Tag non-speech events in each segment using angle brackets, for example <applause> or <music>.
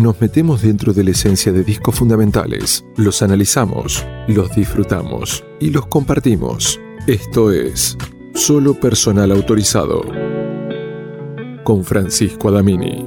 nos metemos dentro de la esencia de discos fundamentales. Los analizamos, los disfrutamos y los compartimos. Esto es Solo Personal Autorizado con Francisco Adamini.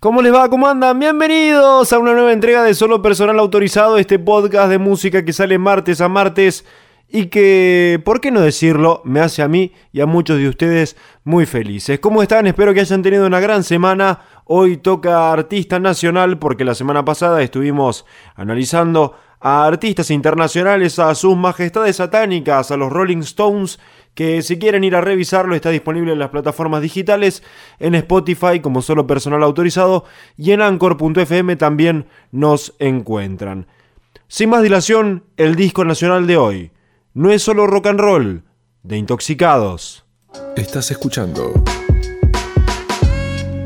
¿Cómo les va? ¿Cómo andan? Bienvenidos a una nueva entrega de Solo Personal Autorizado, este podcast de música que sale martes a martes y que, por qué no decirlo, me hace a mí y a muchos de ustedes muy felices. ¿Cómo están? Espero que hayan tenido una gran semana. Hoy toca artista nacional porque la semana pasada estuvimos analizando a artistas internacionales, a sus majestades satánicas, a los Rolling Stones, que si quieren ir a revisarlo está disponible en las plataformas digitales, en Spotify como solo personal autorizado y en anchor.fm también nos encuentran. Sin más dilación, el disco nacional de hoy. No es solo rock and roll, de intoxicados. Estás escuchando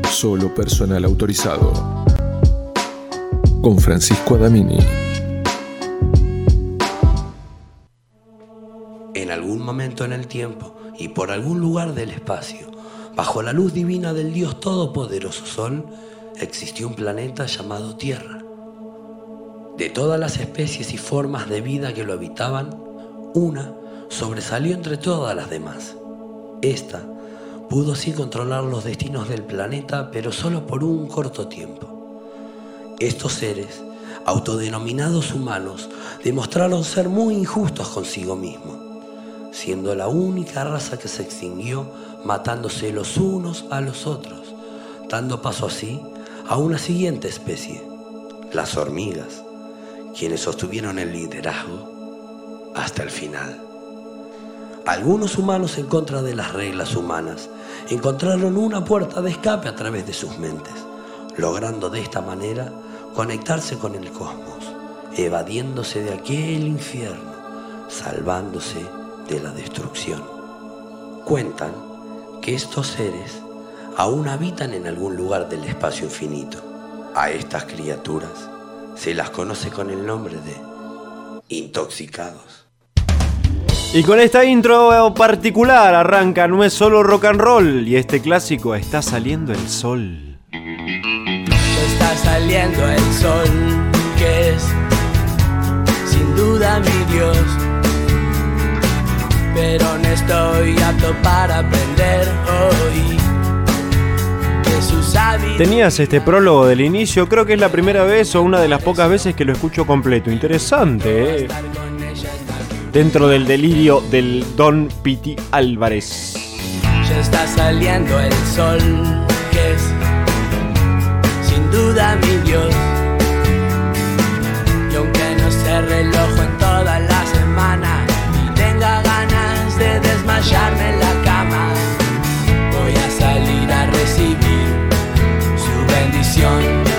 Solo personal autorizado con Francisco Adamini. En algún momento en el tiempo y por algún lugar del espacio, bajo la luz divina del Dios Todopoderoso Sol, existió un planeta llamado Tierra. De todas las especies y formas de vida que lo habitaban, una sobresalió entre todas las demás. Esta pudo sí controlar los destinos del planeta, pero solo por un corto tiempo. Estos seres, autodenominados humanos, demostraron ser muy injustos consigo mismos, siendo la única raza que se extinguió matándose los unos a los otros, dando paso así a una siguiente especie, las hormigas, quienes sostuvieron el liderazgo hasta el final. Algunos humanos en contra de las reglas humanas encontraron una puerta de escape a través de sus mentes, logrando de esta manera conectarse con el cosmos, evadiéndose de aquel infierno, salvándose de la destrucción. Cuentan que estos seres aún habitan en algún lugar del espacio infinito. A estas criaturas se las conoce con el nombre de intoxicados. Y con esta intro particular arranca No es solo rock and roll y este clásico está saliendo el sol. Está saliendo el sol, que es sin duda mi Dios. Pero no estoy apto para aprender hoy. Tenías este prólogo del inicio, creo que es la primera vez o una de las pocas veces que lo escucho completo. Interesante, ¿eh? Dentro del delirio del Don Piti Álvarez. Ya está saliendo el sol, que es sin duda mi Dios. Y aunque no se reloj en toda la semana y tenga ganas de desmayarme en la cama, voy a salir a recibir su bendición.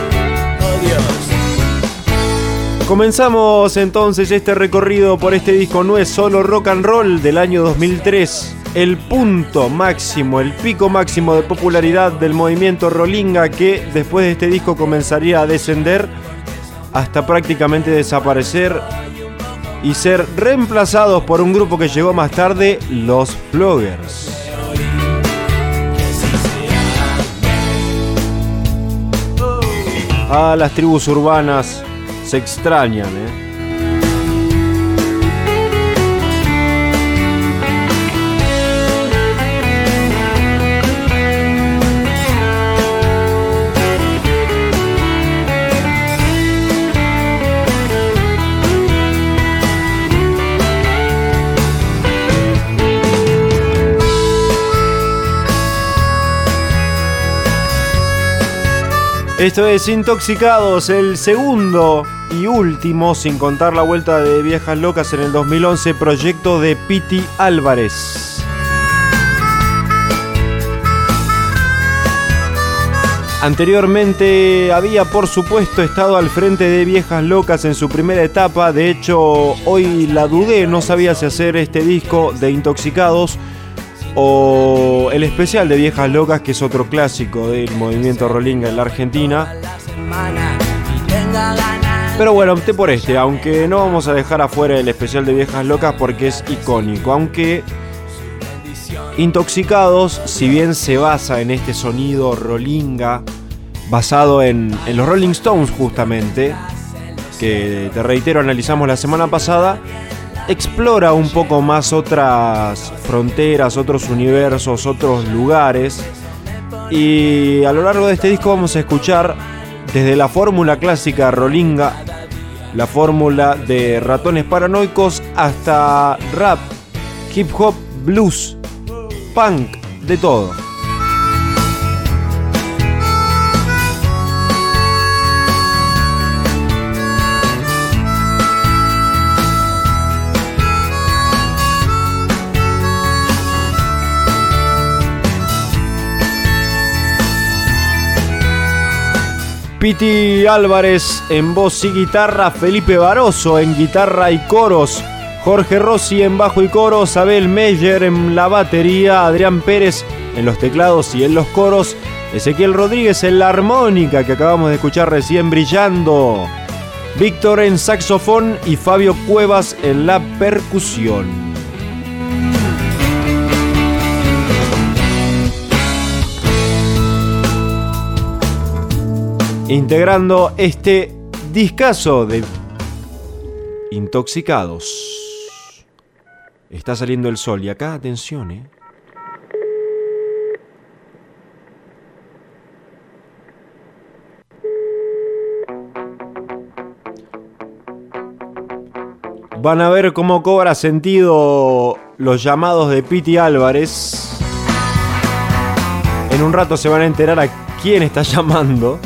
Comenzamos entonces este recorrido por este disco No es solo rock and roll del año 2003. El punto máximo, el pico máximo de popularidad del movimiento Rolinga que después de este disco comenzaría a descender hasta prácticamente desaparecer y ser reemplazados por un grupo que llegó más tarde, los Floggers. Ah, las tribus urbanas se extrañan, ¿eh? Esto es Intoxicados, el segundo y último, sin contar la vuelta de Viejas Locas en el 2011, proyecto de Piti Álvarez. Anteriormente había por supuesto estado al frente de Viejas Locas en su primera etapa, de hecho hoy la dudé, no sabía si hacer este disco de Intoxicados o el especial de Viejas Locas, que es otro clásico del movimiento Rolinga en la Argentina. Pero bueno, opté por este, aunque no vamos a dejar afuera el especial de Viejas Locas porque es icónico, aunque Intoxicados, si bien se basa en este sonido rolinga, basado en, en los Rolling Stones justamente, que te reitero analizamos la semana pasada, explora un poco más otras fronteras, otros universos, otros lugares. Y a lo largo de este disco vamos a escuchar desde la fórmula clásica rolinga, la fórmula de ratones paranoicos, hasta rap, hip hop, blues, punk, de todo. Piti Álvarez en voz y guitarra, Felipe Baroso en guitarra y coros, Jorge Rossi en bajo y coros, Abel Meyer en la batería, Adrián Pérez en los teclados y en los coros, Ezequiel Rodríguez en la armónica que acabamos de escuchar recién brillando, Víctor en saxofón y Fabio Cuevas en la percusión. Integrando este discazo de Intoxicados. Está saliendo el sol y acá, atención, ¿eh? Van a ver cómo cobra sentido los llamados de Piti Álvarez. En un rato se van a enterar a quién está <laughs> llamando.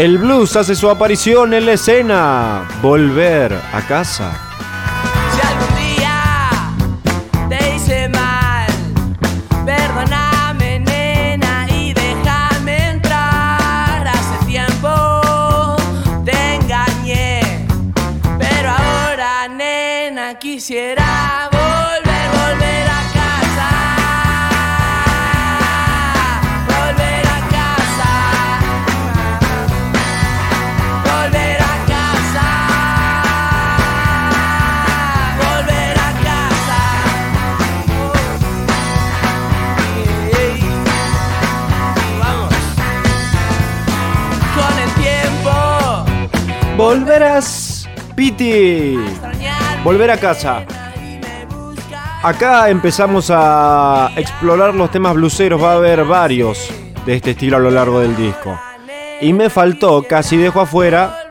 El blues hace su aparición en la escena. Volver a casa. Volverás, Piti. Volver a casa. Acá empezamos a explorar los temas bluseros. Va a haber varios de este estilo a lo largo del disco. Y me faltó, casi dejo afuera,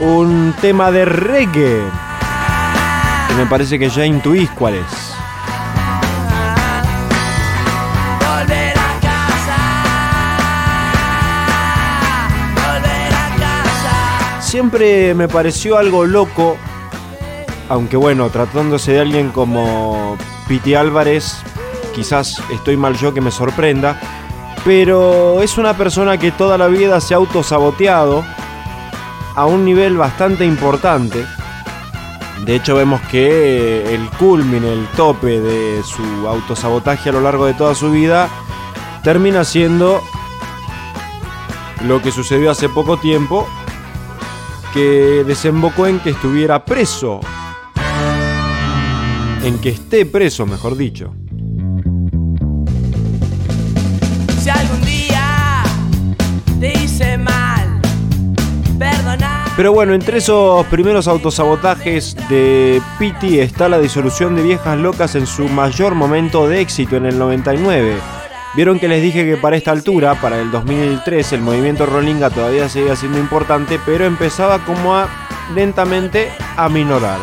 un tema de reggae. Que me parece que ya intuís cuál es. Siempre me pareció algo loco, aunque bueno, tratándose de alguien como Piti Álvarez, quizás estoy mal yo que me sorprenda, pero es una persona que toda la vida se ha autosaboteado a un nivel bastante importante. De hecho vemos que el culmine, el tope de su autosabotaje a lo largo de toda su vida termina siendo lo que sucedió hace poco tiempo que desembocó en que estuviera preso. En que esté preso, mejor dicho. Si algún día te hice mal, perdona. Pero bueno, entre esos primeros autosabotajes de Piti está la disolución de Viejas Locas en su mayor momento de éxito en el 99. Vieron que les dije que para esta altura, para el 2003, el movimiento Rollinga todavía seguía siendo importante, pero empezaba como a lentamente a minorar.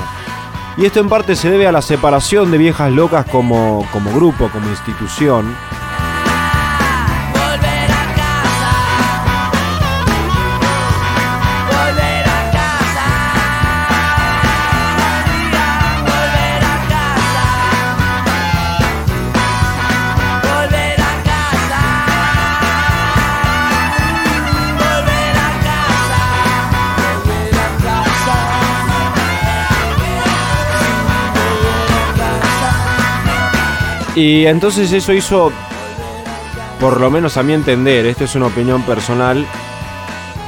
Y esto en parte se debe a la separación de Viejas Locas como, como grupo, como institución, Y entonces eso hizo, por lo menos a mi entender, esto es una opinión personal,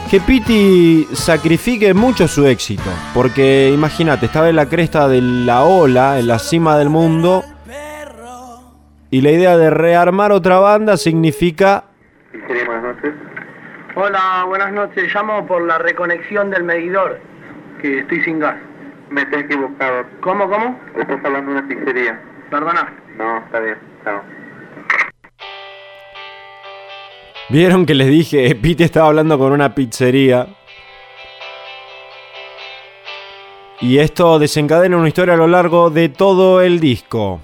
que Piti sacrifique mucho su éxito. Porque imagínate, estaba en la cresta de la ola, en la cima del mundo. Y la idea de rearmar otra banda significa. buenas noches. Hola, buenas noches. Llamo por la reconexión del medidor. Que estoy sin gas. Me he equivocado. ¿Cómo, cómo? Estás hablando de una pizzería. Perdona. No, está bien. Chao. Vieron que les dije, <laughs> Pete estaba hablando con una pizzería. Y esto desencadena una historia a lo largo de todo el disco.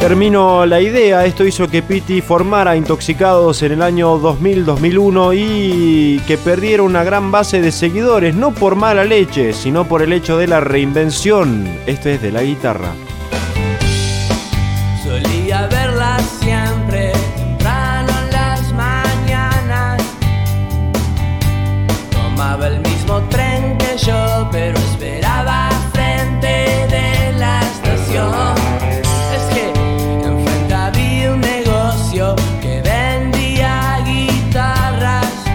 Termino la idea, esto hizo que Pity formara Intoxicados en el año 2000-2001 y que perdiera una gran base de seguidores, no por mala leche, sino por el hecho de la reinvención, esto es de la guitarra.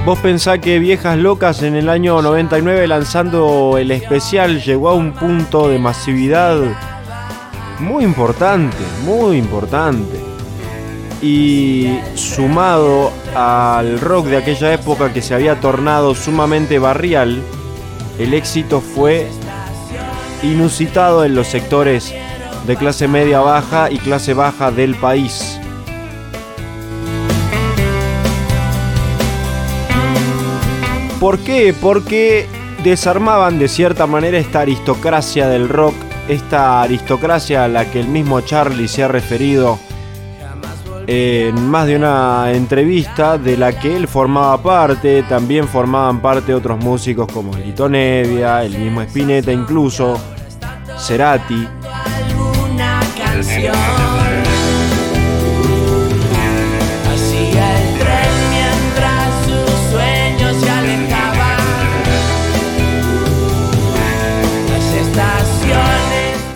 Vos pensá que Viejas Locas en el año 99 lanzando el especial llegó a un punto de masividad muy importante, muy importante. Y sumado al rock de aquella época que se había tornado sumamente barrial, el éxito fue inusitado en los sectores de clase media baja y clase baja del país. ¿Por qué? Porque desarmaban de cierta manera esta aristocracia del rock, esta aristocracia a la que el mismo Charlie se ha referido en más de una entrevista de la que él formaba parte, también formaban parte otros músicos como Lito Nevia, el mismo Spinetta incluso, Cerati.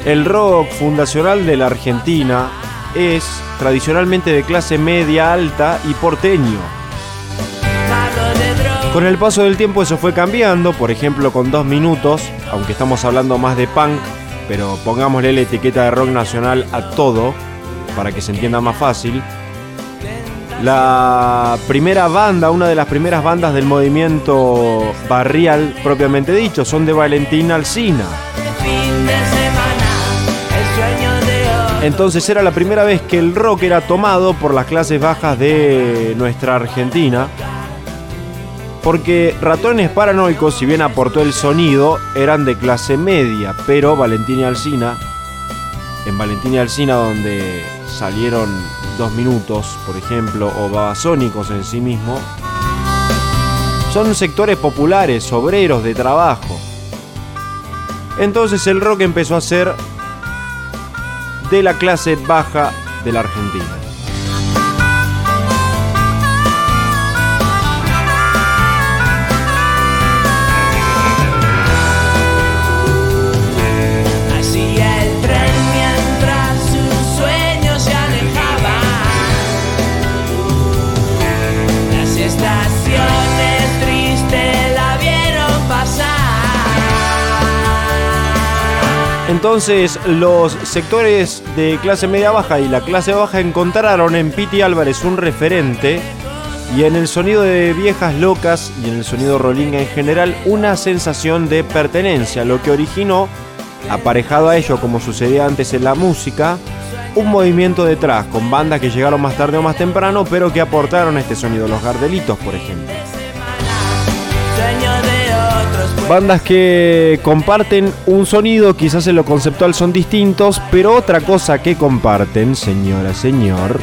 El rock fundacional de la Argentina es tradicionalmente de clase media alta y porteño. Con el paso del tiempo eso fue cambiando, por ejemplo con dos minutos, aunque estamos hablando más de punk, pero pongámosle la etiqueta de rock nacional a todo, para que se entienda más fácil. La primera banda, una de las primeras bandas del movimiento barrial propiamente dicho, son de Valentín Alsina. Entonces era la primera vez que el rock era tomado por las clases bajas de nuestra Argentina. Porque Ratones Paranoicos, si bien aportó el sonido, eran de clase media. Pero Valentín y Alsina, en Valentín y Alsina donde salieron dos minutos, por ejemplo, o Babasónicos en sí mismo, son sectores populares, obreros de trabajo. Entonces el rock empezó a ser de la clase baja de la Argentina. Entonces los sectores de clase media baja y la clase baja encontraron en Piti Álvarez un referente y en el sonido de viejas locas y en el sonido rolinga en general una sensación de pertenencia, lo que originó, aparejado a ello como sucedía antes en la música, un movimiento detrás con bandas que llegaron más tarde o más temprano pero que aportaron este sonido, los Gardelitos por ejemplo. Bandas que comparten un sonido, quizás en lo conceptual son distintos, pero otra cosa que comparten, señora, señor,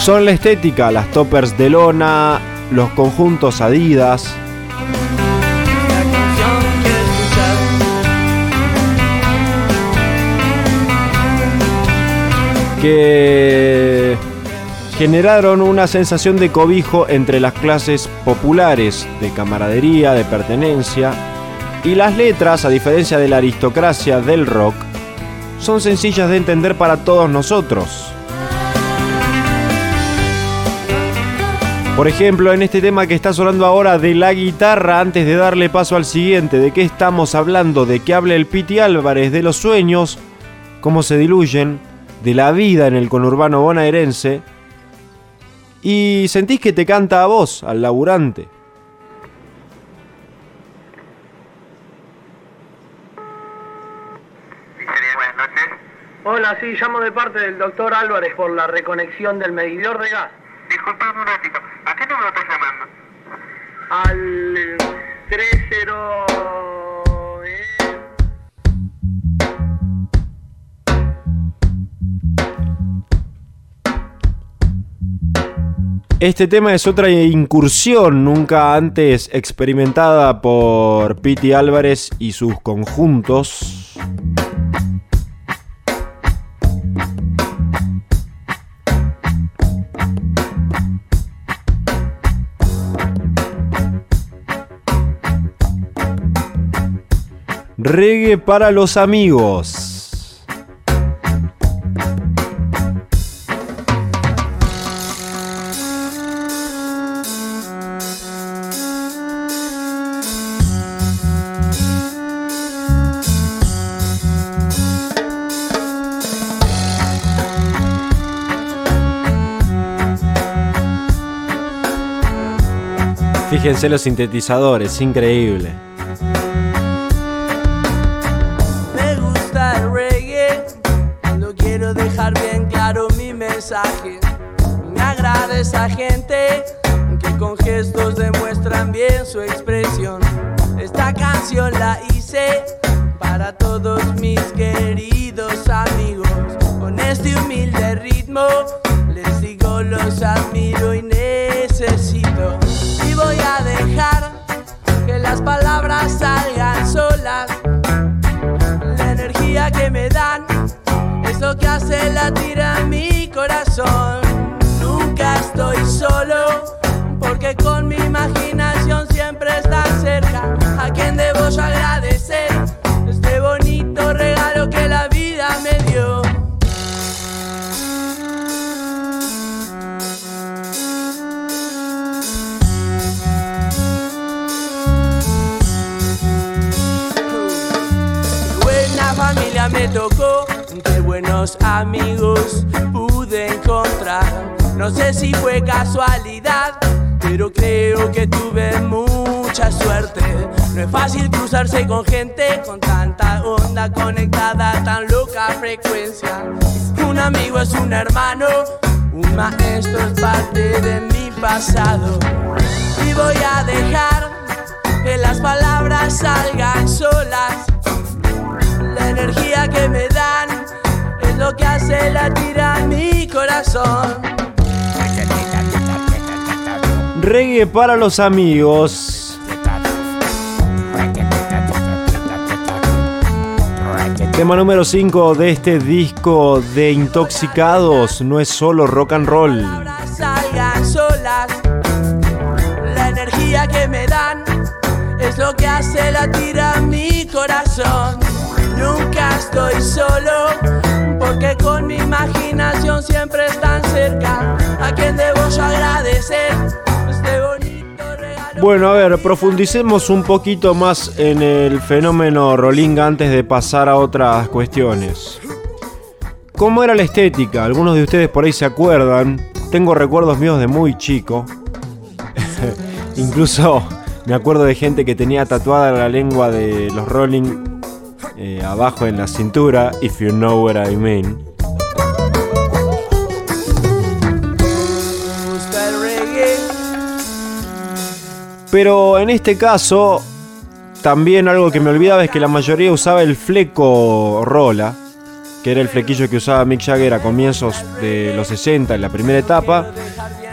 son la estética, las toppers de lona, los conjuntos Adidas. Que generaron una sensación de cobijo entre las clases populares, de camaradería, de pertenencia, y las letras, a diferencia de la aristocracia del rock, son sencillas de entender para todos nosotros. Por ejemplo, en este tema que está sonando ahora de la guitarra, antes de darle paso al siguiente, ¿de qué estamos hablando? De que hable el Piti Álvarez, de los sueños, cómo se diluyen, de la vida en el conurbano bonaerense. Y sentís que te canta a vos, al laburante. Pizzería, buenas noches. Hola, sí, llamo de parte del doctor Álvarez por la reconexión del medidor de gas. Disculpame un ratito. ¿A qué número estás llamando? Al 30... Este tema es otra incursión nunca antes experimentada por Piti Álvarez y sus conjuntos. Reggae para los amigos. Fíjense los sintetizadores, increíble. Amigos pude encontrar. No sé si fue casualidad, pero creo que tuve mucha suerte. No es fácil cruzarse con gente con tanta onda conectada tan loca frecuencia. Un amigo es un hermano, un maestro es parte de mi pasado. Y voy a dejar que las palabras salgan solas. La energía que me dan es lo que hace latir a mi corazón. Reggae para los amigos. Tema número 5 de este disco de Intoxicados no es solo rock and roll. salgan solas. La energía que me dan es lo que hace latir a mi corazón. Nunca estoy solo porque con mi imaginación siempre están cerca. A quien debo yo agradecer este bonito regalo. Bueno, a ver, profundicemos un poquito más en el fenómeno Rolinga antes de pasar a otras cuestiones. ¿Cómo era la estética? Algunos de ustedes por ahí se acuerdan. Tengo recuerdos míos de muy chico. <laughs> Incluso me acuerdo de gente que tenía tatuada la lengua de los Rolling eh, abajo en la cintura, if you know what I mean. Pero en este caso, también algo que me olvidaba es que la mayoría usaba el fleco rola, que era el flequillo que usaba Mick Jagger a comienzos de los 60 en la primera etapa.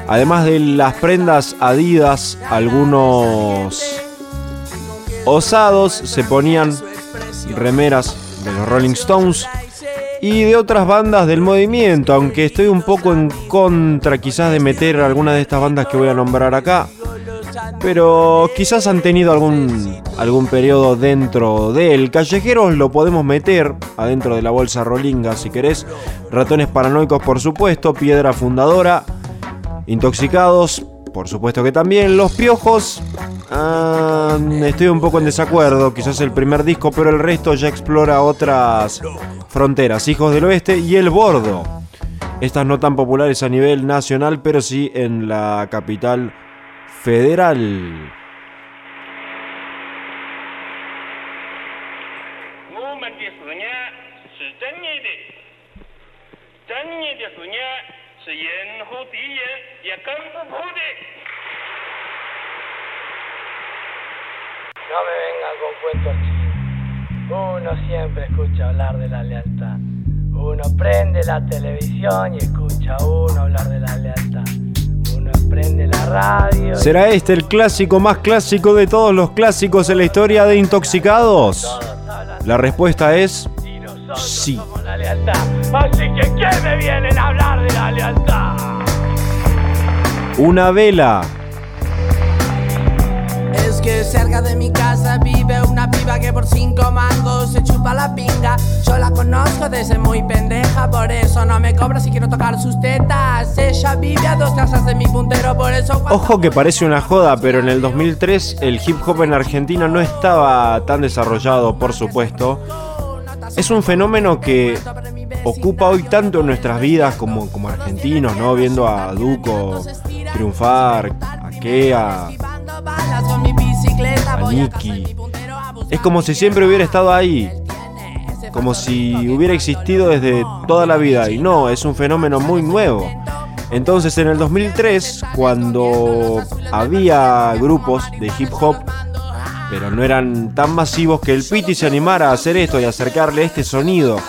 Además de las prendas Adidas, algunos osados se ponían remeras de los Rolling Stones y de otras bandas del movimiento, aunque estoy un poco en contra quizás de meter alguna de estas bandas que voy a nombrar acá. Pero quizás han tenido algún, algún periodo dentro del Callejeros lo podemos meter adentro de la bolsa Rolinga si querés. Ratones paranoicos por supuesto, Piedra Fundadora, Intoxicados, por supuesto que también. Los Piojos, ah, estoy un poco en desacuerdo. Quizás el primer disco, pero el resto ya explora otras fronteras. Hijos del Oeste y El Bordo. Estas no tan populares a nivel nacional, pero sí en la capital federal. No me vengan con cuentos chinos. Uno siempre escucha hablar de la lealtad. Uno prende la televisión y escucha a uno hablar de la lealtad. Uno prende la radio. ¿Será este el clásico más clásico de todos los clásicos en la historia de Intoxicados? La respuesta es sí. La lealtad. Así que ¿quién me vienen a hablar de la lealtad? Una vela. Que cerca de mi casa vive una piba que por cinco mangos se chupa la pinga. Yo la conozco desde muy pendeja, por eso no me cobra si quiero tocar sus tetas. Ella vive a dos casas de mi puntero, por eso. Ojo que parece una joda, pero en el 2003 el hip hop en Argentina no estaba tan desarrollado, por supuesto. Es un fenómeno que ocupa hoy tanto en nuestras vidas como, como argentinos, ¿no? Viendo a Duco triunfar, a Kea, Nicky. Es como si siempre hubiera estado ahí, como si hubiera existido desde toda la vida. Y no, es un fenómeno muy nuevo. Entonces en el 2003, cuando había grupos de hip hop, pero no eran tan masivos que el Piti se animara a hacer esto y acercarle este sonido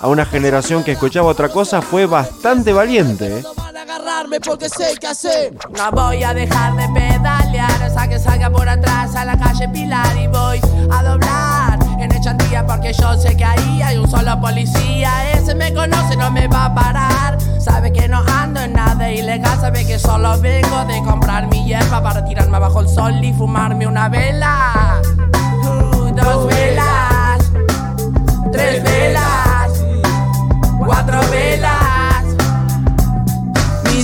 a una generación que escuchaba otra cosa, fue bastante valiente. ¿eh? van a agarrarme porque sé qué hacer. No voy a dejar de pedalear salga por atrás a la calle Pilar y voy a doblar en Echandía porque yo sé que ahí hay un solo policía. Ese me conoce, no me va a parar. Sabe que no ando en nada ilegal, sabe que solo vengo de comprar mi hierba para tirarme bajo el sol y fumarme una vela. Dos velas, tres velas, cuatro velas.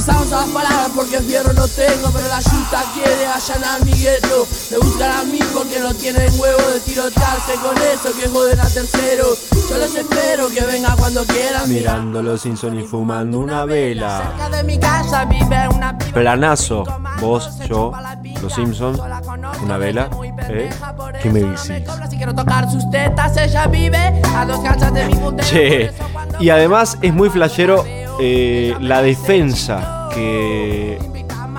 Sausas palabras porque fierro no tengo, pero la yuta quiere allanar mi gueto. Me buscan a mí porque no tienen huevo de tirotearse con eso que joden a tercero. Yo les espero que venga cuando quieran. Mirando los Simpson y fumando una vela. Cerca de mi casa vive una Planazo. Vos, yo, los Simpson, una vela. ¿Eh? ¿Qué me decís? Che, y además es muy flashero eh, la defensa que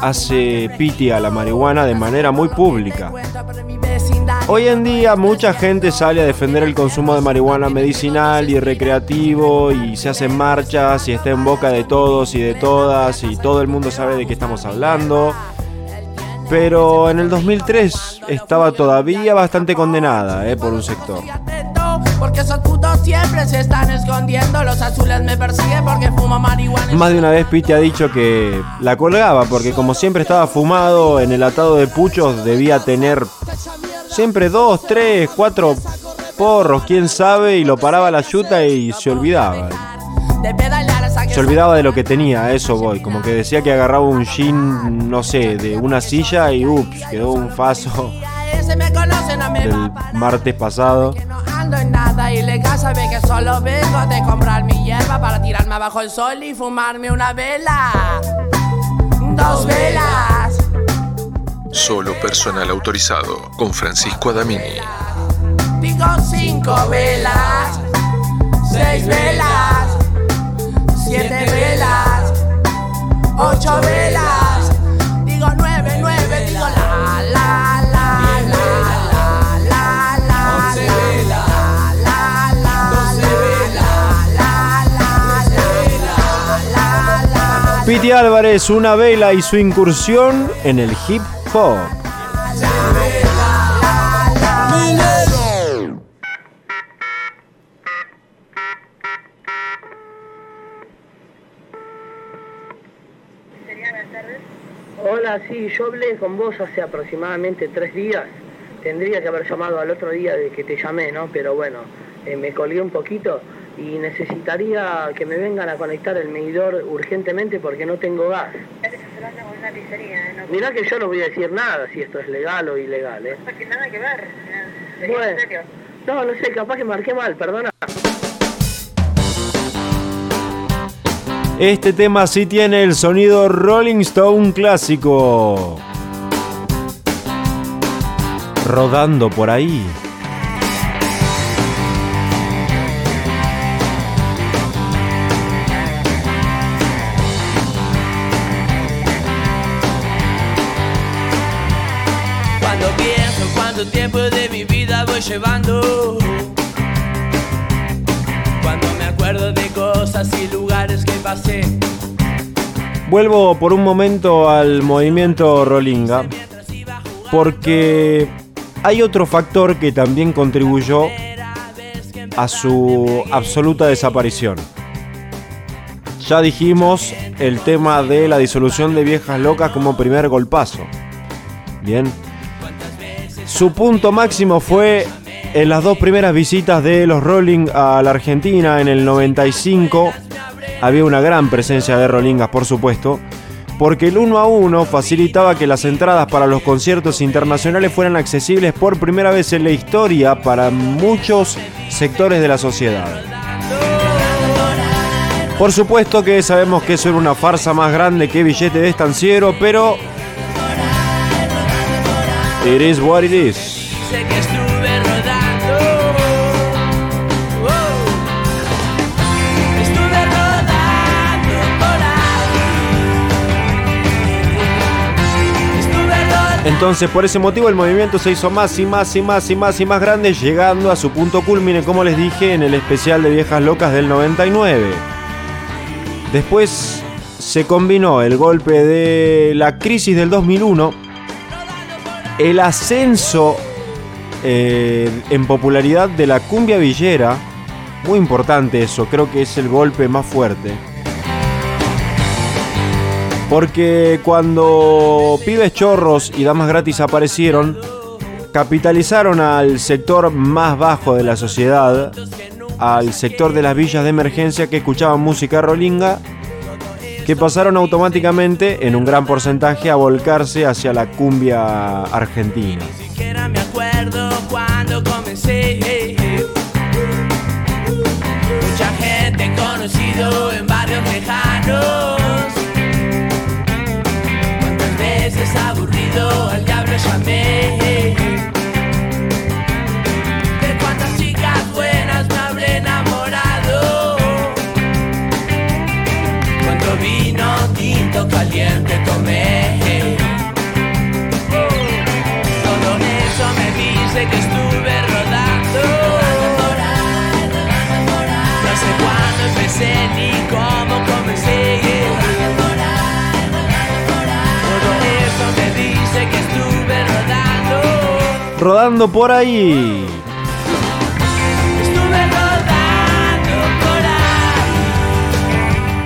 hace Piti a la marihuana de manera muy pública. Hoy en día mucha gente sale a defender el consumo de marihuana medicinal y recreativo y se hacen marchas y está en boca de todos y de todas y todo el mundo sabe de qué estamos hablando. Pero en el 2003 estaba todavía bastante condenada eh, por un sector. Porque esos putos siempre se están escondiendo. Los azules me persiguen porque fumo marihuana. Más de una vez Piti ha dicho que la colgaba porque como siempre estaba fumado en el atado de puchos debía tener siempre dos, tres, cuatro porros, quién sabe, y lo paraba la yuta y se olvidaba. Se olvidaba de lo que tenía, a eso voy. Como que decía que agarraba un jean, no sé, de una silla y ups, quedó un faso del parar. martes pasado. Que no ando en nada ilegal, sabe que solo vengo de comprar mi hierba para tirarme abajo el sol y fumarme una vela. Dos velas. Solo personal autorizado con Francisco Adamini. Digo cinco velas. Seis velas. Siete velas. Ocho velas. Piti Álvarez, una vela y su incursión en el hip hop. Hola, sí, yo hablé con vos hace aproximadamente tres días. Tendría que haber llamado al otro día de que te llamé, ¿no? Pero bueno, eh, me colgué un poquito y necesitaría que me vengan a conectar el medidor urgentemente porque no tengo gas. una pizzería, ¿eh? No, Mirá que yo no voy a decir nada si esto es legal o ilegal, ¿eh? no tiene nada que ver. ¿eh? ¿Te digo Bueno. en serio? No, no sé, capaz que marqué mal, perdona. Este tema sí tiene el sonido Rolling Stone clásico. Rodando por ahí. Llevando. Cuando me acuerdo de cosas y lugares que pasé. Vuelvo por un momento al movimiento Rolinga. Porque hay otro factor que también contribuyó a su absoluta desaparición. Ya dijimos el tema de la disolución de Viejas Locas como primer golpazo. Bien. Su punto máximo fue en las dos primeras visitas de los Rolling a la Argentina en el 95. Había una gran presencia de Rollingas, por supuesto, porque el uno a uno facilitaba que las entradas para los conciertos internacionales fueran accesibles por primera vez en la historia para muchos sectores de la sociedad. Por supuesto que sabemos que eso era una farsa más grande que billete de estanciero, pero It is what it is. Sé que estuve rodando. Estuve rodando por ahí. Estuve rodando. Entonces, por ese motivo, el movimiento se hizo más y más y más y más y más grande, llegando a su punto culmine, como les dije, en el especial de Viejas Locas del 99. Después se combinó el golpe de la crisis del 2001, el ascenso eh, en popularidad de la cumbia villera, muy importante eso, creo que es el golpe más fuerte. Porque cuando pibes chorros y damas gratis aparecieron, capitalizaron al sector más bajo de la sociedad, al sector de las villas de emergencia que escuchaban música rolinga, que pasaron automáticamente en un gran porcentaje a volcarse hacia la cumbia argentina. Mucha gente en barrios lejanos. Aburrido al diablo llamé. Caliente tomé. Todo eso me dice que estuve rodando. No sé cuándo empecé ni cómo comencé. Todo eso me dice que estuve rodando. Rodando por ahí.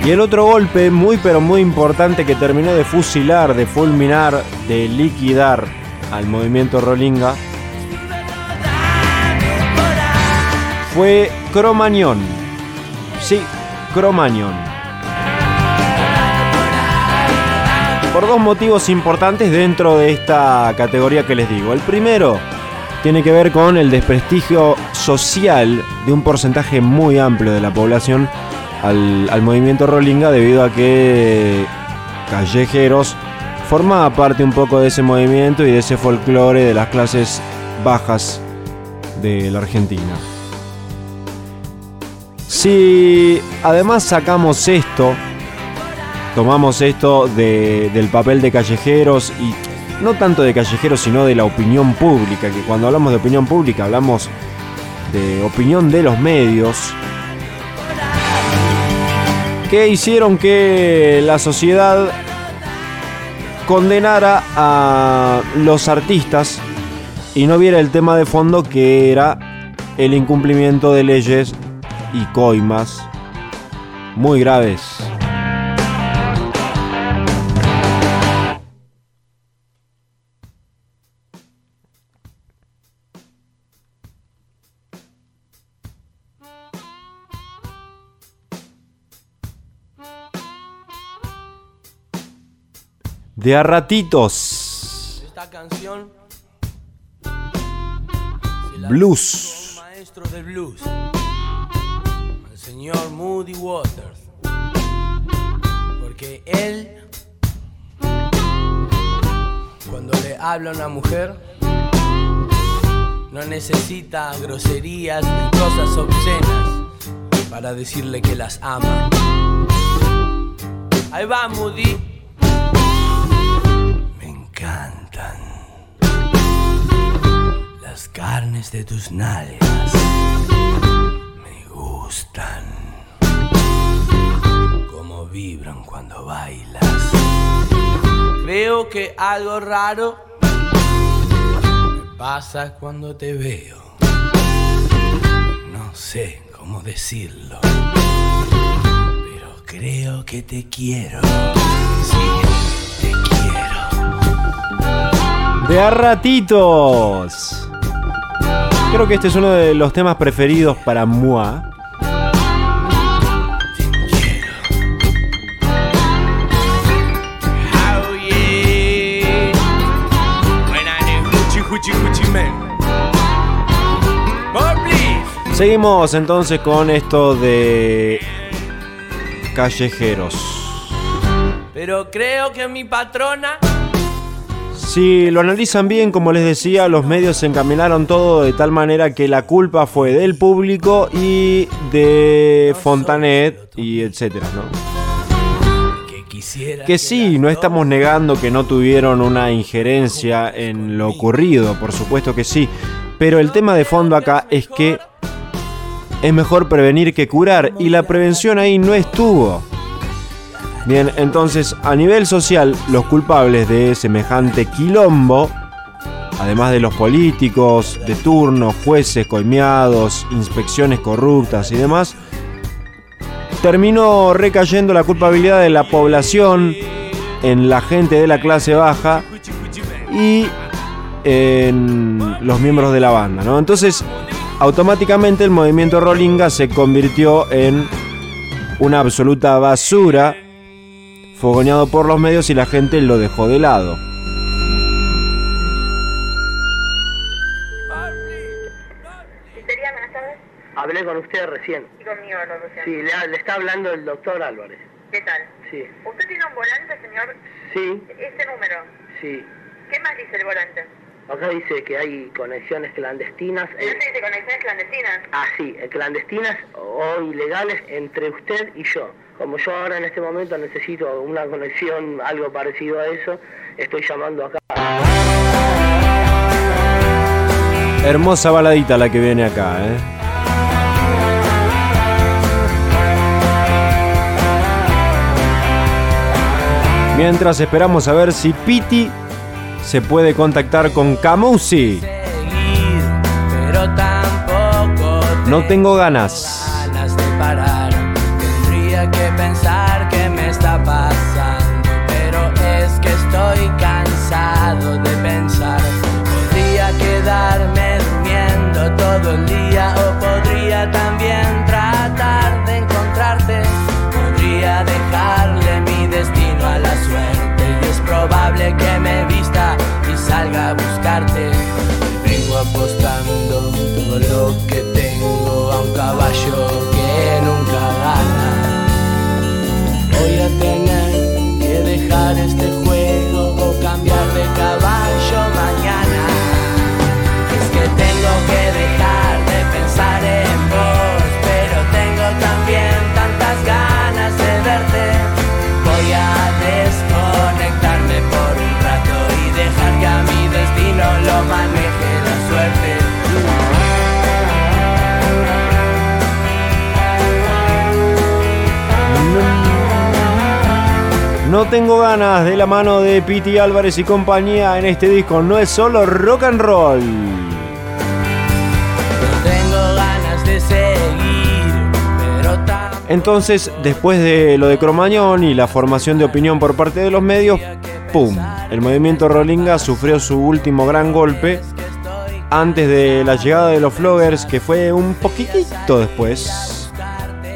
Y el otro golpe muy pero muy importante que terminó de fusilar, de fulminar, de liquidar al movimiento Rolinga fue Cromañón. Sí, Cromañón. Por dos motivos importantes dentro de esta categoría que les digo. El primero tiene que ver con el desprestigio social de un porcentaje muy amplio de la población al, al movimiento Rolinga debido a que Callejeros formaba parte un poco de ese movimiento y de ese folclore de las clases bajas de la Argentina. Si además sacamos esto, tomamos esto de- del papel de callejeros y no tanto de callejeros sino de la opinión pública, que cuando hablamos de opinión pública hablamos de opinión de los medios, que hicieron que la sociedad condenara a los artistas y no viera el tema de fondo que era el incumplimiento de leyes y coimas muy graves. De a ratitos. Esta canción Blues. maestro del blues, el señor Moody Waters, porque él cuando le habla a una mujer no necesita groserías ni cosas obscenas para decirle que las ama. Ahí va Moody. Encantan las carnes de tus nalgas. Me gustan. Cómo vibran cuando bailas. Creo que algo raro me pasa cuando te veo. No sé cómo decirlo. Pero creo que te quiero. Sí, De a ratitos. Creo que este es uno de los temas preferidos para moi. Seguimos entonces con esto de callejeros. Pero creo que mi patrona Si lo analizan bien, como les decía, los medios se encaminaron todo de tal manera que la culpa fue del público y de Fontanet y etcétera, ¿no? Que sí, no estamos negando que no tuvieron una injerencia en lo ocurrido, por supuesto que sí. Pero el tema de fondo acá es que es mejor prevenir que curar y la prevención ahí no estuvo. Bien, entonces a nivel social, los culpables de semejante quilombo, además de los políticos de turno, jueces coimeados, inspecciones corruptas y demás, terminó recayendo la culpabilidad de la población en la gente de la clase baja y en los miembros de la banda, ¿no? Entonces, automáticamente el movimiento Rolinga se convirtió en una absoluta basura, fogoneado por los medios y la gente lo dejó de lado. Hablé con usted recién. Y conmigo, recién. Sí, le, le está hablando el doctor Álvarez. ¿Qué tal? Sí, ¿Usted tiene un volante, señor? sí, Ese número. sí. ¿Qué más dice el volante? Acá dice que hay conexiones clandestinas. ¿No se dice conexiones clandestinas? ah, sí, eh, clandestinas o ilegales entre usted y yo. Como yo ahora en este momento necesito una conexión, algo parecido a eso, estoy llamando acá. Hermosa baladita la que viene acá, ¿eh? Mientras esperamos a ver si Piti se puede contactar con Camusi. No tengo ganas. de parar. Tendría que pensar qué me está pasando, pero es que estoy cansado de pensar. Podría quedarme durmiendo todo el día salga a buscarte. Vengo apostando todo lo que tengo a un caballo No tengo ganas de la mano de Piti Álvarez y compañía en este disco. No es solo rock and roll. No tengo ganas de seguir, pero tampoco Entonces, después de lo de Cromañón y la formación de opinión por parte de los medios, ¡pum! El movimiento Rolinga sufrió su último gran golpe antes de la llegada de los floggers, que fue un poquitito después.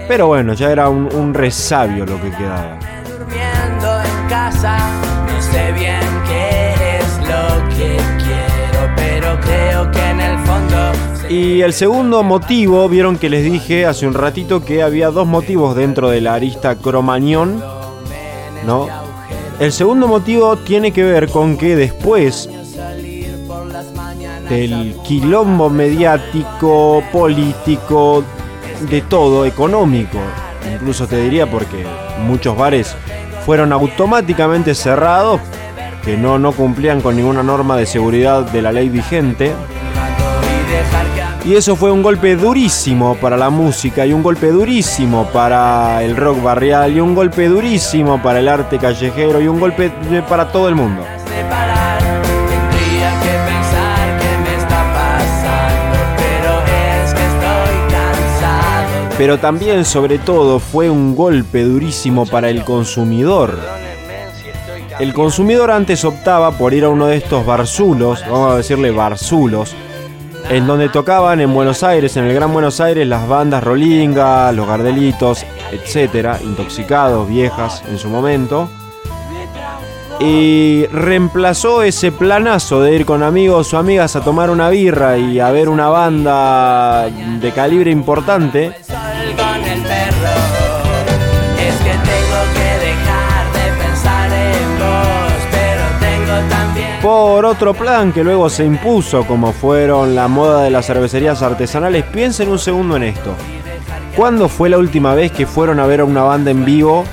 Pero bueno, ya era un, un resabio lo que quedaba. Casa. No sé bien qué es lo que quiero, pero creo que en el fondo. Y el segundo motivo, vieron que les dije hace un ratito que había dos motivos dentro de la arista cromañón, ¿no? El segundo motivo tiene que ver con que después del quilombo mediático, político, de todo, económico, incluso te diría porque muchos bares fueron automáticamente cerrados, que no, no cumplían con ninguna norma de seguridad de la ley vigente. y eso fue un golpe durísimo para la música y un golpe durísimo para el rock barrial y un golpe durísimo para el arte callejero y un golpe para todo el mundo. Pero también, sobre todo, fue un golpe durísimo para el consumidor. El consumidor antes optaba por ir a uno de estos barzulos, vamos a decirle barzulos, en donde tocaban en Buenos Aires, en el Gran Buenos Aires, las bandas Rolinga, Los Gardelitos, etcétera, intoxicados, viejas en su momento. Y reemplazó ese planazo de ir con amigos o amigas a tomar una birra y a ver una banda de calibre importante por otro plan que luego se impuso como fueron la moda de las cervecerías artesanales. Piensen un segundo en esto. ¿Cuándo fue la última vez que fueron a ver a una banda en vivo?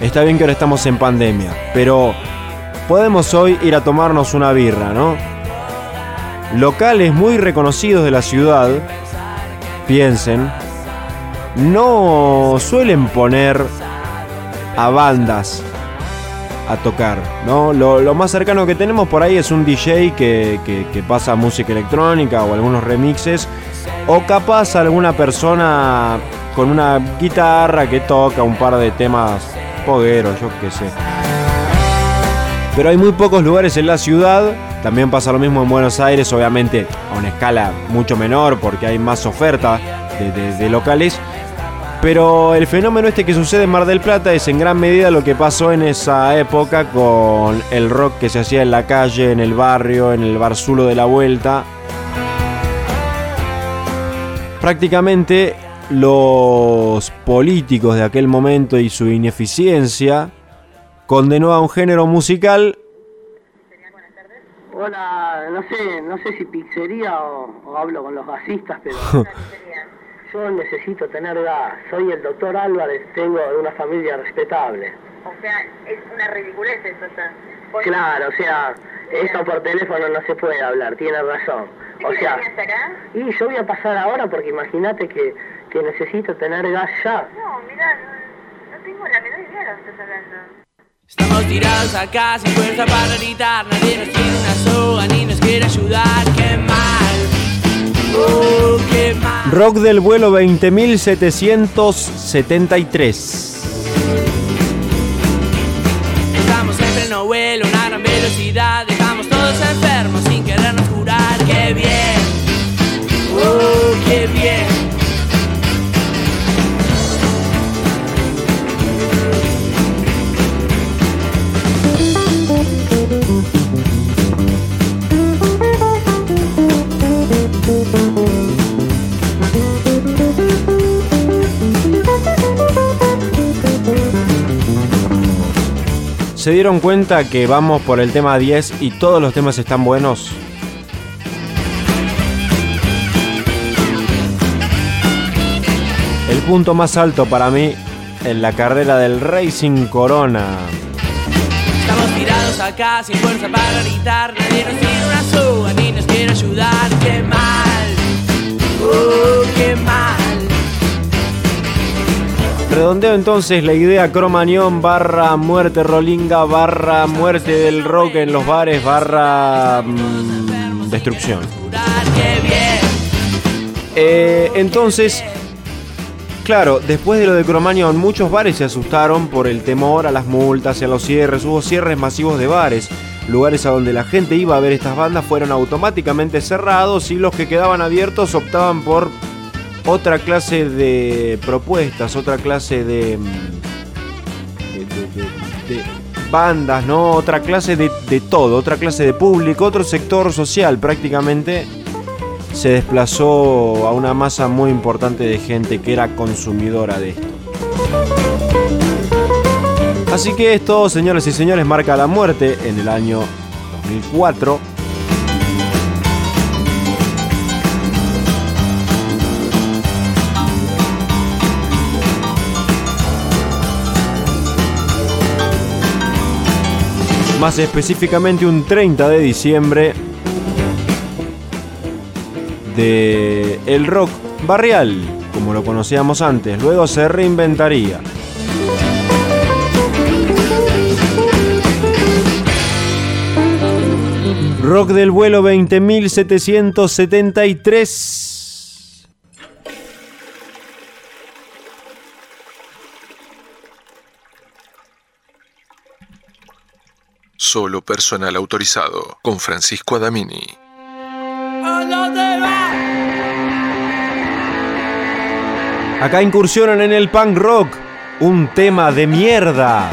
Está bien que ahora estamos en pandemia, pero podemos hoy ir a tomarnos una birra, ¿no? Locales muy reconocidos de la ciudad, piensen, no suelen poner a bandas a tocar, ¿no? Lo, lo más cercano que tenemos por ahí es un DJ que, que- pasa música electrónica o algunos remixes, o capaz alguna persona con una guitarra que toca un par de temas pogueros, yo qué sé. Pero hay muy pocos lugares en la ciudad, también pasa lo mismo en Buenos Aires, obviamente a una escala mucho menor porque hay más oferta de- de locales. Pero el fenómeno este que sucede en Mar del Plata es en gran medida lo que pasó en esa época con el rock que se hacía en la calle, en el barrio, en el barzulo de la vuelta. Prácticamente los políticos de aquel momento y su ineficiencia condenó a un género musical Hola, no sé, no sé si pizzería o, o hablo con los gasistas, pero <laughs> yo necesito tener gas. Soy el doctor Álvarez, tengo de una familia respetable. O sea, es una ridiculez eso ya. Por- Claro, o sea, esto por teléfono no se puede hablar, tiene razón. ¿De O qué sea, y yo voy a pasar ahora porque imagínate que, que necesito tener gas ya. No, mira, no, no tengo la menor idea de lo que estás hablando. Estamos tirados acá sin fuerza para gritar. Nadie nos tiene una soga ni nos quiere ayudar. Qué mal. Rock del vuelo 20.773. Estamos en pleno vuelo, una gran velocidad. Estamos ¿Se dieron cuenta que vamos por el tema 10 y todos los temas están buenos? El punto más alto para mí en la carrera del Racing Corona. Estamos tirados acá sin fuerza para gritar. Nadie nos tiene una soga ni nos quiere ayudar. Qué mal. Oh, qué mal. Redondeo entonces la idea Cromañón barra muerte rolinga barra muerte del rock en los bares barra mm, destrucción. Eh, entonces, claro, después de lo de Cromañón, muchos bares se asustaron por el temor a las multas y a los cierres. Hubo cierres masivos de bares. Lugares a donde la gente iba a ver estas bandas fueron automáticamente cerrados y los que quedaban abiertos optaban por otra clase de propuestas, otra clase de, mm, de- de- de- de bandas, ¿no? Otra clase de, de todo, otra clase de público, otro sector social prácticamente se desplazó a una masa muy importante de gente que era consumidora de esto. Así que esto, señores y señores, marca la muerte en el año 2004 más específicamente un 30 de diciembre de el rock barrial, como lo conocíamos antes, luego se reinventaría. Rock del vuelo 20.773. Solo personal autorizado con Francisco Adamini. Acá incursionan en el punk rock, un tema de mierda.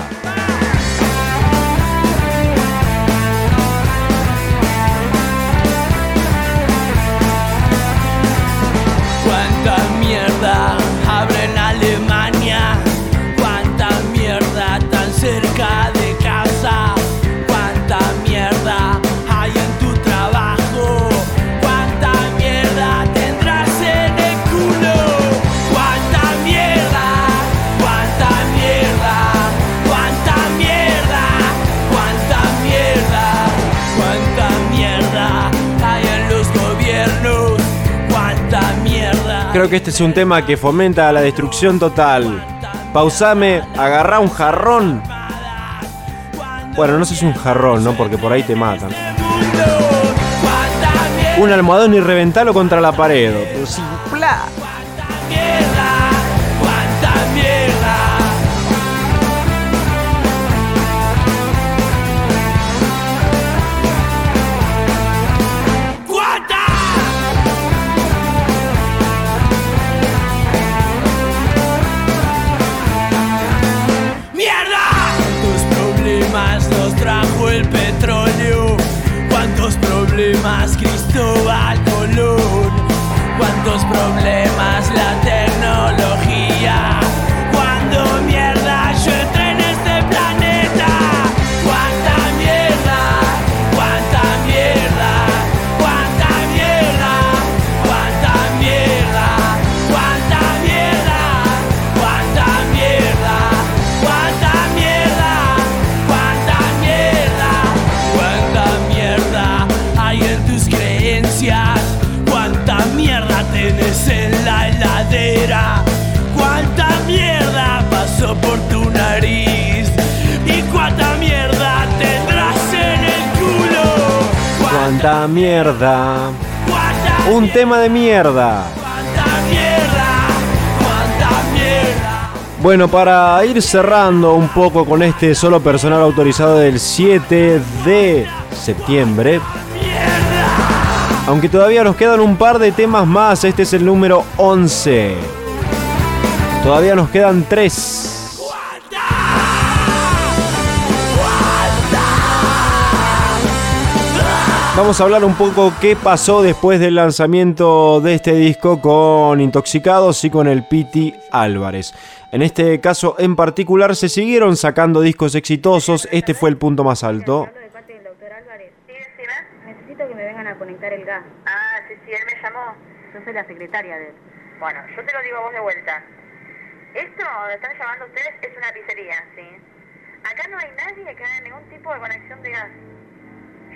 Creo que este es un tema que fomenta la destrucción total. Pausame, agarrá un jarrón. Bueno, no sé si un jarrón, ¿no? Porque por ahí te matan. Un almohadón y reventalo contra la pared. Pero sí, Problemas Cristo ¡Cuánta mierda! ¿Cuánta Un tema de mierda. ¿Cuánta mierda? ¿Cuánta mierda? Bueno, para ir cerrando un poco con este solo personal autorizado del 7 de septiembre. Aunque todavía nos quedan un par de temas más, este es el número 11. Todavía nos quedan tres. Vamos a hablar un poco qué pasó después del lanzamiento de este disco con Intoxicados y con el Piti Álvarez. En este caso en particular se siguieron sacando discos exitosos, este fue el punto más alto. Hablo de parte del doctor Álvarez. Sí, decime. Necesito que me vengan a conectar el gas. Ah, sí, sí, él me llamó. Yo soy la secretaria de él. Bueno, yo te lo digo a vos de vuelta. Esto donde están llamando ustedes es una pizzería, ¿sí? Acá no hay nadie que haga ningún tipo de conexión de gas.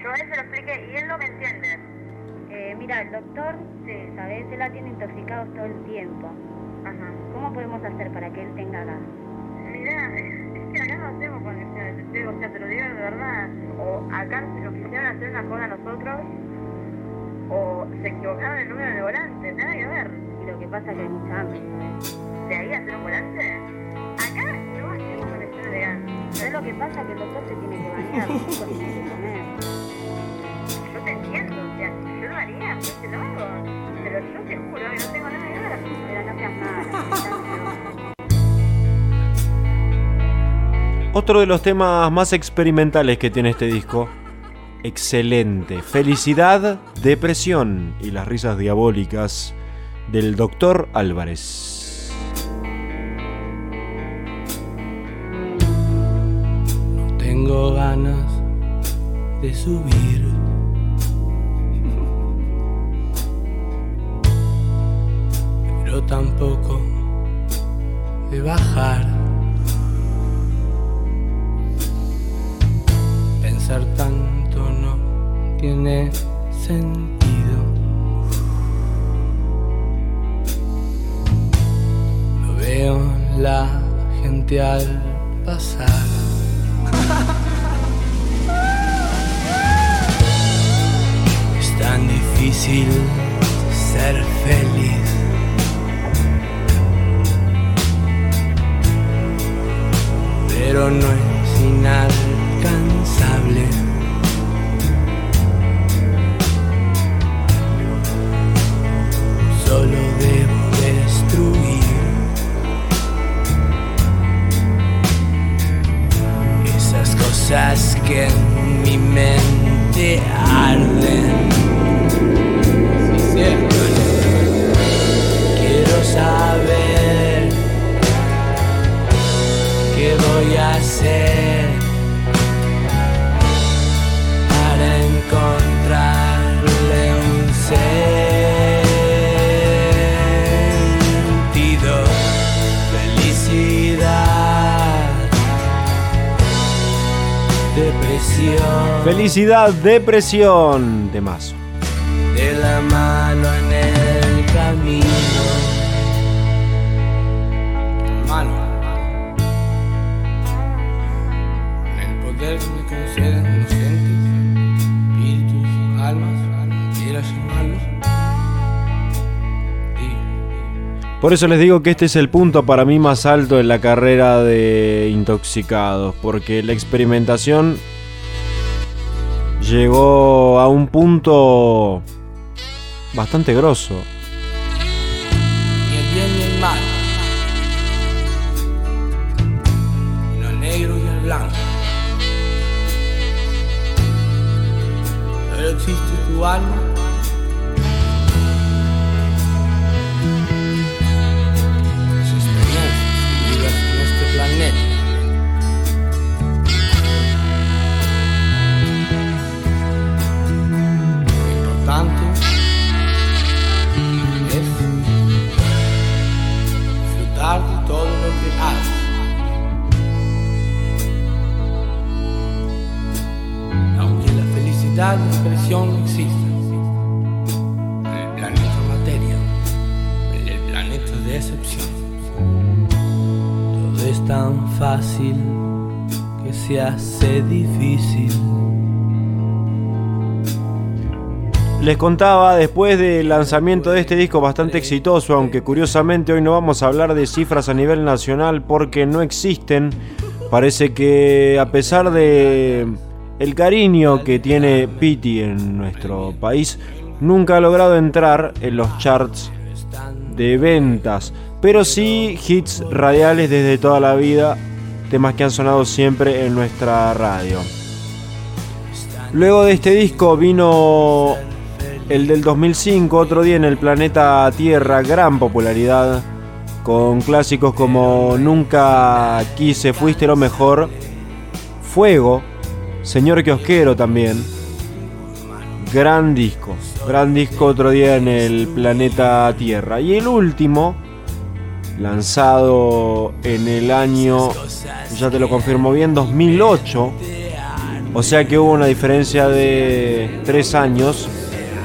Yo a él se lo expliqué y él no me entiende. Eh, mira, el doctor, sí. ¿sabes? Él la tiene intoxicados todo el tiempo. Ajá. ¿Cómo podemos hacer para que él tenga gas? Mirá, es que acá no tengo conexiones, o sea, te lo digo de verdad. O acá nos quisieron hacer una joda a nosotros, o se equivocaron el número de volante, nada que ver. Y lo que pasa es que hay mucha hambre. ¿De ahí hacer un volante? Acá no hacemos conexiones de gas. ¿Sabes lo que pasa? Que el doctor se tiene que bañar, sea, yo lo haría, pues te lo hago. Pero yo te juro que no tengo nada que ver. Pero no seas mala. Otro de los temas más experimentales que tiene este disco. Excelente. Felicidad, depresión y las risas diabólicas del Dr. Álvarez. No tengo ganas de subir. Tampoco de bajar. Pensar tanto no tiene sentido. Lo veo en la gente al pasar. <laughs> Es tan difícil ser feliz. Pero no es inalcanzable. Solo debo destruir esas cosas que en mi mente arden. Felicidad, depresión. De mazo. de la mano en el camino. En el poder que me conceden inocentes, espíritus, almas, quieras llamarlos. Por eso les digo que este es el punto para mí más alto en la carrera de Intoxicados, porque la experimentación llegó a un punto bastante grosso. y el bien y el mal, lo negro y el blanco. Difícil. Les contaba después del lanzamiento de este disco bastante exitoso, aunque curiosamente hoy no vamos a hablar de cifras a nivel nacional porque no existen. Parece que a pesar de el cariño que tiene Pity en nuestro país, nunca ha logrado entrar en los charts de ventas, pero sí hits radiales desde toda la vida, temas que han sonado siempre en nuestra radio. Luego de este disco vino el del 2005, otro día en el planeta Tierra, gran popularidad, con clásicos como Nunca quise, fuiste lo mejor, Fuego, Señor Kiosquero también. Gran disco, gran disco otro día en el planeta Tierra. Y el último, lanzado en el año, ya te lo confirmo bien, 2008. O sea que hubo una diferencia de tres años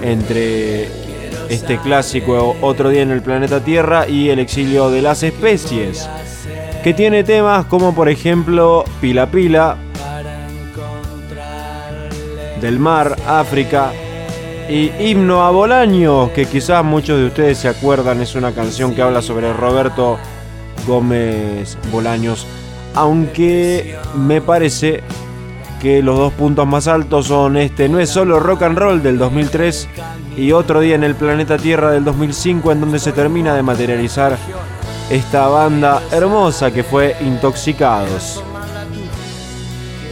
entre este clásico Otro día en el planeta Tierra y El exilio de las especies, que tiene temas como por ejemplo Pila Pila, Del Mar, África y Himno a Bolaños, que quizás muchos de ustedes se acuerdan, es una canción que habla sobre Roberto Gómez Bolaños, aunque me parece que los dos puntos más altos son este No es solo rock and roll del 2003 y Otro día en el planeta Tierra del 2005 en donde se termina de materializar esta banda hermosa que fue Intoxicados.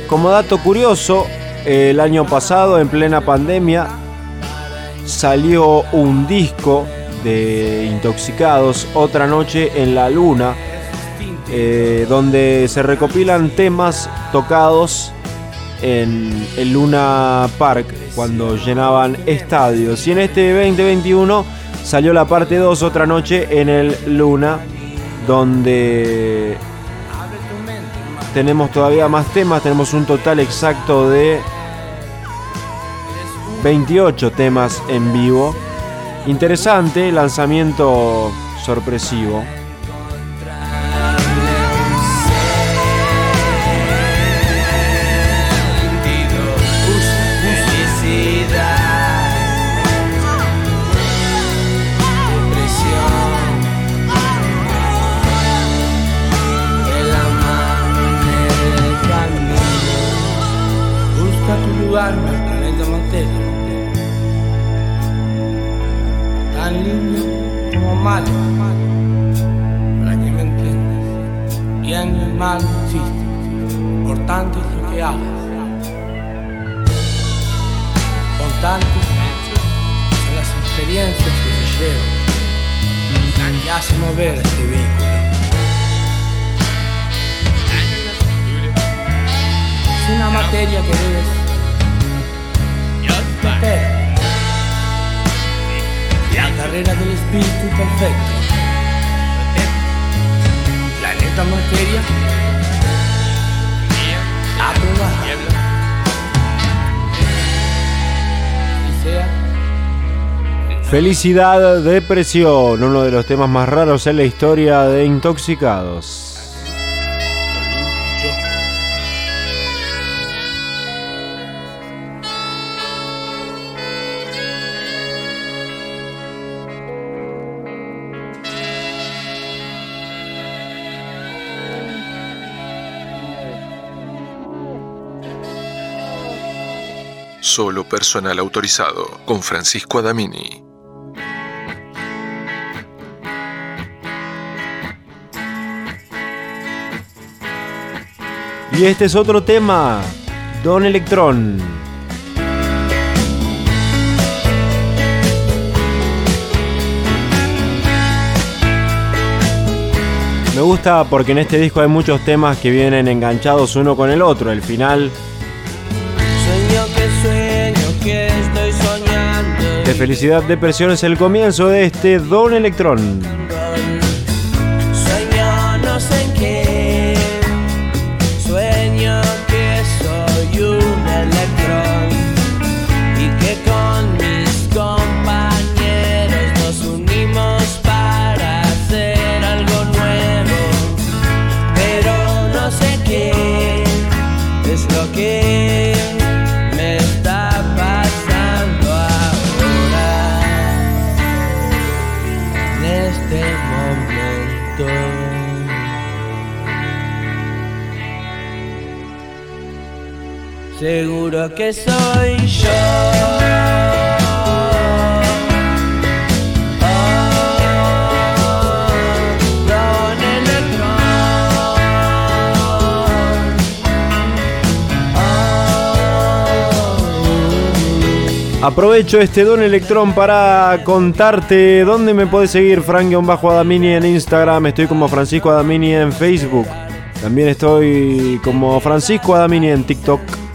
como dato curioso, el año pasado, en plena pandemia, salió un disco de Intoxicados, Otra Noche en la Luna, eh, donde se recopilan temas tocados en el Luna Park cuando llenaban estadios. Y en este 2021 salió la parte 2 otra noche en el Luna, donde tenemos todavía más temas, tenemos un total exacto de 28 temas en vivo. Interesante, lanzamiento sorpresivo. Importante lo que hagas. Constantes son las experiencias que se llevan y hacen mover este vehículo. Es una materia que debes la carrera del espíritu perfecto. Planeta materia. Felicidad, depresión, uno de los temas más raros en la historia de Intoxicados. Solo personal autorizado con Francisco Adamini. Y este es otro tema, Don Electrón. Me gusta porque en este disco hay muchos temas que vienen enganchados uno con el otro. El final de Felicidad Depresión es el comienzo de este Don Electrón. Que soy yo. Oh. Aprovecho este Don Electrón para contarte dónde me puedes seguir, Frank-Bajo Adamini en Instagram, estoy como Francisco Adamini en Facebook, también estoy como Francisco Adamini en TikTok.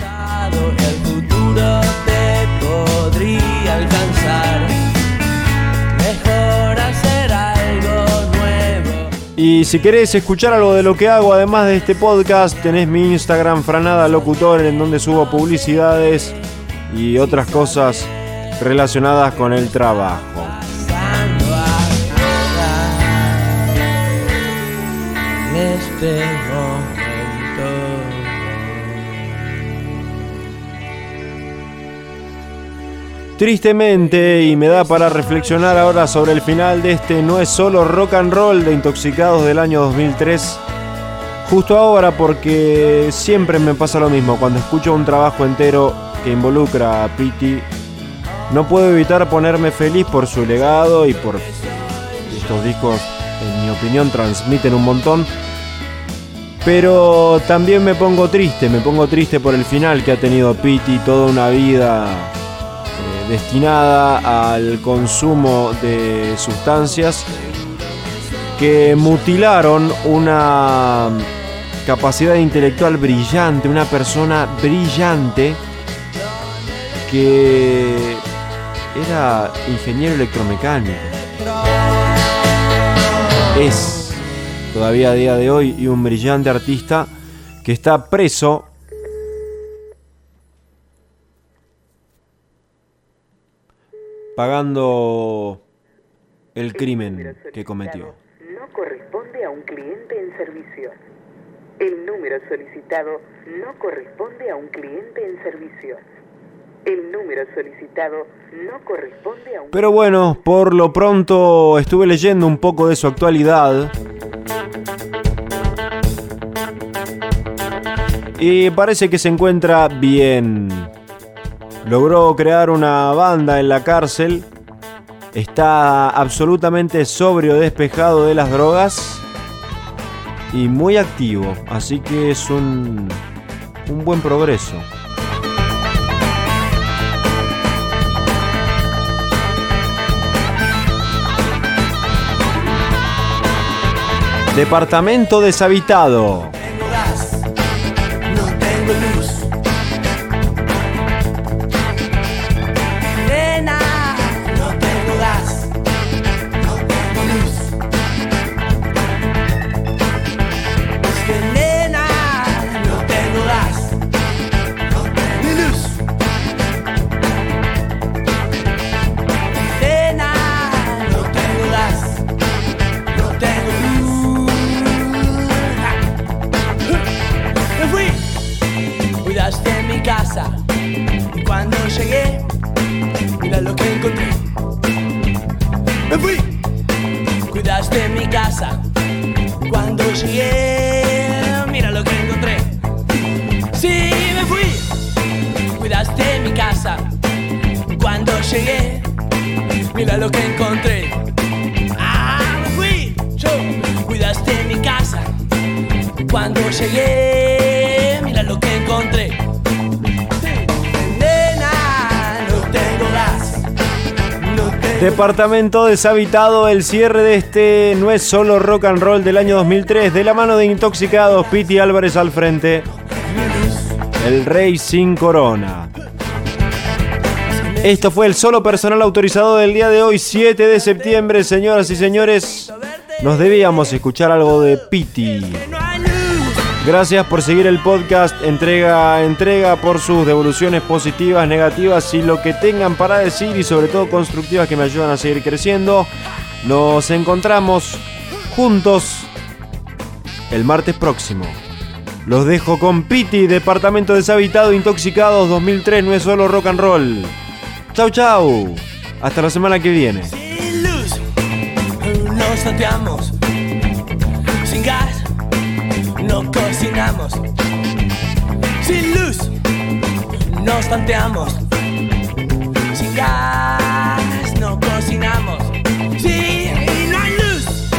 El futuro te podría alcanzar. Mejor hacer algo nuevo. Y si querés escuchar algo de lo que hago, además de este podcast, tenés mi Instagram Franada Locutor, en donde subo publicidades y otras cosas relacionadas con el trabajo. Pasando. En Tristemente, y me da para reflexionar ahora sobre el final de este No es solo rock and roll de Intoxicados del año 2003. Justo ahora porque siempre me pasa lo mismo, cuando escucho un trabajo entero que involucra a Pity, no puedo evitar ponerme feliz por su legado y por estos discos, en mi opinión, transmiten un montón. Pero también me pongo triste, me pongo triste por el final que ha tenido Piti, toda una vida destinada al consumo de sustancias que mutilaron una capacidad intelectual brillante, una persona brillante que era ingeniero electromecánico. Es todavía a día de hoy y un brillante artista que está preso pagando el crimen que cometió. No corresponde a un cliente en servicio. El número solicitado no corresponde a un cliente en servicio. El número solicitado no corresponde a un... Pero bueno, por lo pronto estuve leyendo un poco de su actualidad. Y parece que se encuentra bien. Logró crear una banda en la cárcel. Está absolutamente sobrio, despejado de las drogas. Y muy activo. Así que es un, un buen progreso. Departamento deshabitado. Departamento deshabitado, el cierre de este no es solo rock and roll del año 2003, de la mano de Intoxicados, Piti Álvarez al frente, el rey sin corona. Esto fue el solo personal autorizado del día de hoy, 7 de septiembre, señoras y señores. Nos debíamos escuchar algo de Piti. Gracias por seguir el podcast entrega a entrega, por sus devoluciones positivas, negativas y lo que tengan para decir y sobre todo constructivas que me ayudan a seguir creciendo. Nos encontramos juntos el martes próximo. Los dejo con Piti, Departamento Deshabitado Intoxicados 2003, no es solo rock and roll. Chau chau. Hasta la semana que viene. Sin luz, nos. Sin gas, no Sin luz, nos tanteamos. Sin gas, no cocinamos. Y no luz,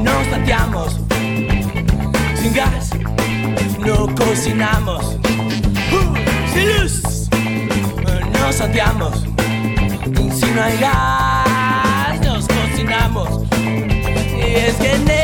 nos tanteamos. Sin gas, no cocinamos. Uh, sin luz, nos tanteamos. Y si no hay gas, nos cocinamos. Y es que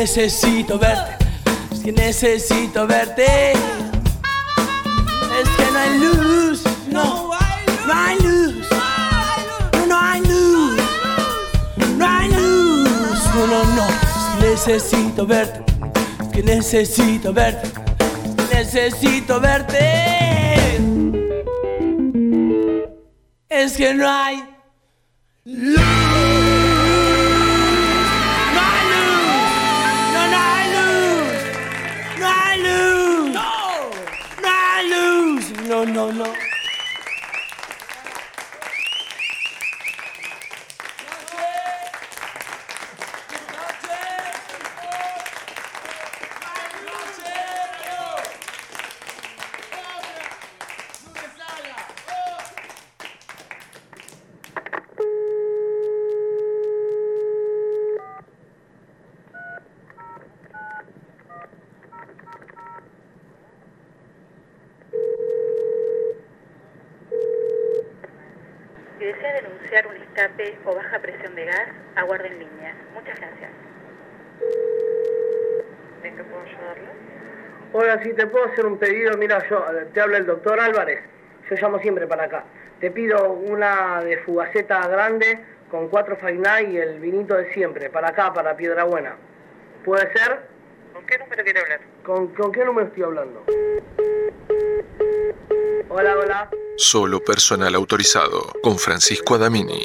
necesito verte, es que necesito verte. Es que no hay luz, no, no hay luz, no, hay luz, no hay luz, no, no, no. Es que necesito verte, es que necesito verte, necesito verte. Es que no hay luz. No, no, no. Si desea denunciar un escape o baja presión de gas, aguarde en línea. Muchas gracias. ¿En qué puedo ayudarlo? Hola, si te puedo hacer un pedido, mira, yo te habla el doctor Álvarez. Yo llamo siempre para acá. Te pido una de fugaceta grande con cuatro fainá y el vinito de siempre, para acá, para Piedra Buena. ¿Puede ser? ¿Con qué número quiere hablar? ¿Con, con qué número estoy hablando? Hola, hola. Solo personal autorizado con Francisco Adamini.